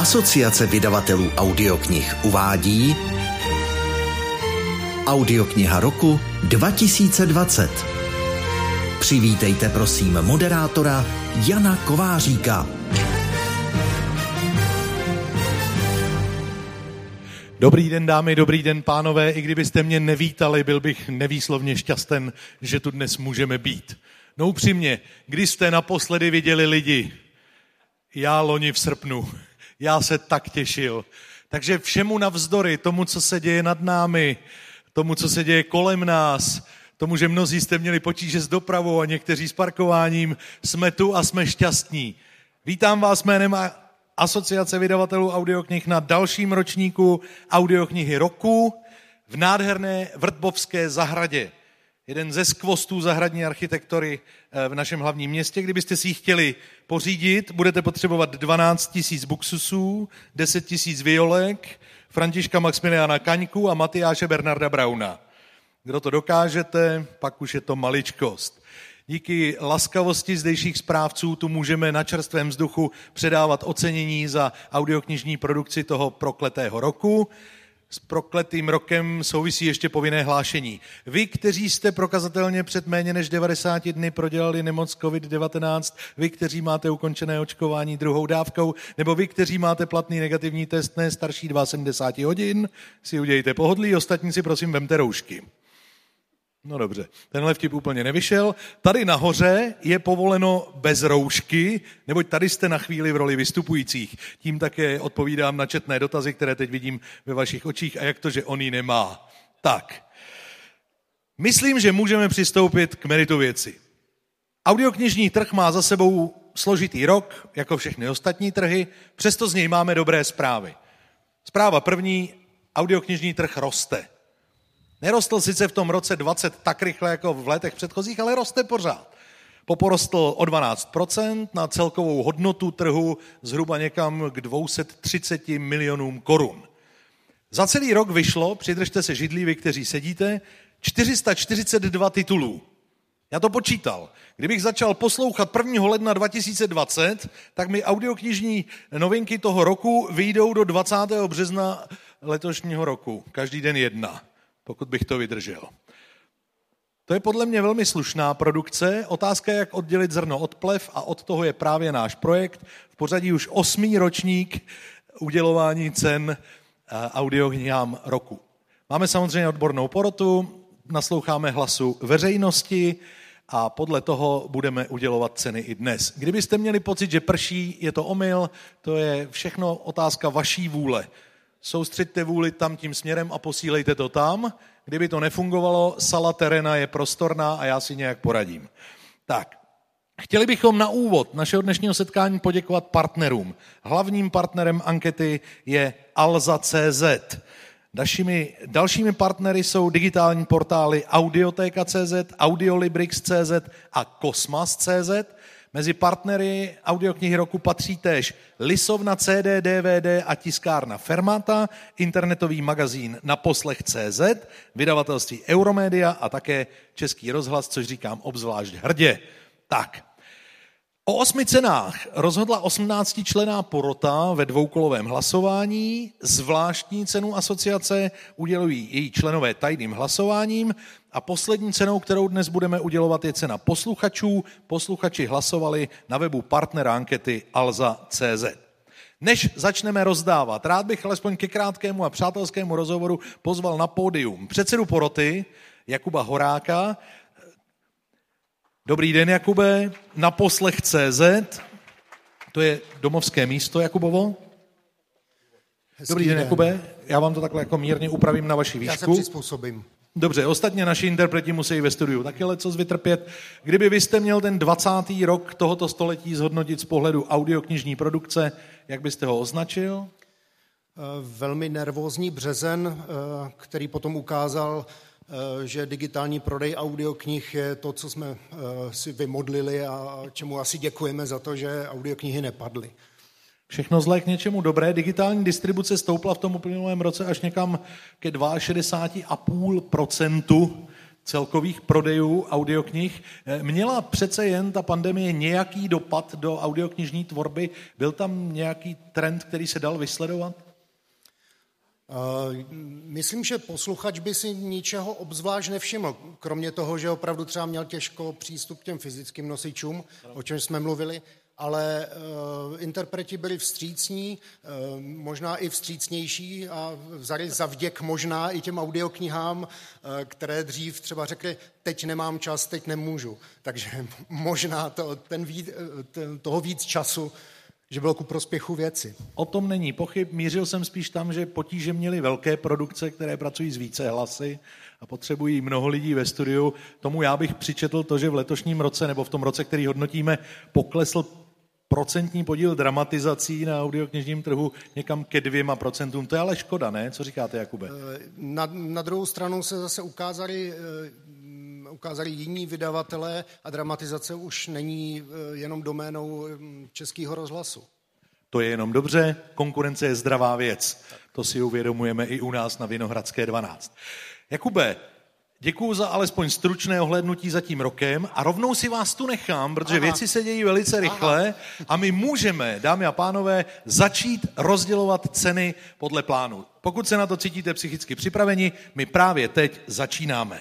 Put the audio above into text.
Asociace vydavatelů audioknih uvádí Audiokniha roku 2020. Přivítejte prosím moderátora Jana Kováříka. Dobrý den dámy, dobrý den pánové, i kdybyste mě nevítali, byl bych nevýslovně šťasten, že tu dnes můžeme být. No upřímně, kdy jste naposledy viděli lidi? Já loni v srpnu. Já se tak těšil. Takže všemu navzdory tomu, co se děje nad námi, tomu, co se děje kolem nás, tomu, že mnozí jste měli potíže s dopravou a někteří s parkováním, jsme tu a jsme šťastní. Vítám vás jménem Asociace vydavatelů audioknih na dalším ročníku audioknihy roku v nádherné Vrtbovské zahradě. Jeden ze skvostů zahradní architektury eh, v našem hlavním městě. Kdybyste si ji chtěli pořídit, budete potřebovat 12 tisíc buksusů, 10 tisíc violek, Františka Maximiliana Kaňku a Matyáše Bernarda Brauna. Kdo to dokážete, pak už je to maličkost. Díky laskavosti zdejších správců tu můžeme na čerstvém vzduchu předávat ocenění za audioknižní produkci toho prokletého roku. S prokletým rokem souvisí ještě povinné hlášení. Vy, kteří jste prokazatelně před méně než 90 dny prodělali nemoc COVID-19, vy, kteří máte ukončené očkování druhou dávkou, nebo vy, kteří máte platný negativní test ne starší 72 hodin, si udějte pohodlí, ostatní si prosím vemte roušky. No dobře, tenhle vtip úplně nevyšel. Tady nahoře je povoleno bez roušky, neboť tady jste na chvíli v roli vystupujících. Tím také odpovídám na četné dotazy, které teď vidím ve vašich očích a jak to, že on ji nemá. Tak, myslím, že můžeme přistoupit k meritu věci. Audioknižní trh má za sebou složitý rok, jako všechny ostatní trhy, přesto z něj máme dobré zprávy. Zpráva první, audioknižní trh roste. Nerostl sice v tom roce 20 tak rychle jako v letech předchozích, ale roste pořád. Poporostl o 12% na celkovou hodnotu trhu zhruba někam k 230 milionům korun. Za celý rok vyšlo, přidržte se židlí, kteří sedíte, 442 titulů. Já to počítal. Kdybych začal poslouchat 1. ledna 2020, tak mi audioknižní novinky toho roku vyjdou do 20. března letošního roku. Každý den jedna pokud bych to vydržel. To je podle mě velmi slušná produkce. Otázka je, jak oddělit zrno od plev a od toho je právě náš projekt. V pořadí už osmý ročník udělování cen eh, audioknihám roku. Máme samozřejmě odbornou porotu, nasloucháme hlasu veřejnosti a podle toho budeme udělovat ceny i dnes. Kdybyste měli pocit, že prší, je to omyl, to je všechno otázka vaší vůle soustřeďte vůli tam tím směrem a posílejte to tam. Kdyby to nefungovalo, sala terena je prostorná a já si nějak poradím. Tak, chtěli bychom na úvod našeho dnešního setkání poděkovat partnerům. Hlavním partnerem ankety je Alza.cz. Dalšími, dalšími partnery jsou digitální portály Audioteka.cz, Audiolibrix.cz a Kosmas.cz. Mezi partnery audioknihy roku patří též lisovna CD, DVD a tiskárna Fermata, internetový magazín na poslech.cz, vydavatelství Euromedia a také Český rozhlas, což říkám obzvlášť hrdě. Tak, O osmi cenách rozhodla 18 člená porota ve dvoukolovém hlasování. Zvláštní cenu asociace udělují její členové tajným hlasováním a poslední cenou, kterou dnes budeme udělovat, je cena posluchačů. Posluchači hlasovali na webu partnera ankety alza.cz. Než začneme rozdávat, rád bych alespoň ke krátkému a přátelskému rozhovoru pozval na pódium předsedu poroty Jakuba Horáka, Dobrý den, Jakube. Na poslech CZ. To je domovské místo, Jakubovo. Hezký Dobrý den, den, Jakube. Já vám to takhle jako mírně upravím na vaši výšku. Já se přizpůsobím. Dobře, ostatně naši interpreti musí ve studiu taky co vytrpět. Kdyby vy jste měl ten 20. rok tohoto století zhodnotit z pohledu audioknižní produkce, jak byste ho označil? Eh, velmi nervózní březen, eh, který potom ukázal Eh, že digitální prodej audioknih je to, co jsme si vymodlili a čemu asi děkujeme za to, že audioknihy nepadly. Všechno zlé k něčemu dobré. Digitální distribuce stoupla v tom uplynulém roce až někam ke 62,5%, celkových prodejů audioknih. Eh, měla přece jen ta pandemie nějaký dopad do audioknižní tvorby? Byl tam nějaký trend, který se dal vysledovat? Myslím, že posluchač by si ničeho obzvlášť nevšiml, kromě toho, že opravdu třeba měl těžko přístup k těm fyzickým nosičům, o čem jsme mluvili, ale uh, interpreti byli vstřícní, uh, možná i vstřícnější a vzali za vděk možná i těm audioknihám, uh, které dřív třeba řekli, teď nemám čas, teď nemůžu. Takže možná to, ten víc, ten, toho víc času že bylo ku prospěchu věci. O tom není pochyb. Mířil jsem spíš tam, že potíže měly velké produkce, které pracují s více hlasy a potřebují mnoho lidí ve studiu. Tomu já bych přičetl to, že v letošním roce, nebo v tom roce, který hodnotíme, poklesl procentní podíl dramatizací na audioknižním trhu někam ke dvěma procentům. To je ale škoda, ne? Co říkáte, Jakube? Eh, na, na druhou stranu se zase ukázali eh, ukázali jiní vydavatelé a dramatizace už není eh, jenom doménou hm, českého rozhlasu. To je jenom dobře, konkurence je zdravá věc. To si uvědomujeme i u nás na Vinohradské 12. Jakube, Děkuji za alespoň stručné ohlednutí za tím rokem a rovnou si vás tu nechám, protože Aha. věci se dějí velice rychle Aha. a my můžeme, dámy a pánové, začít rozdělovat ceny podle plánu. Pokud se na to cítíte psychicky připraveni, my právě teď začínáme.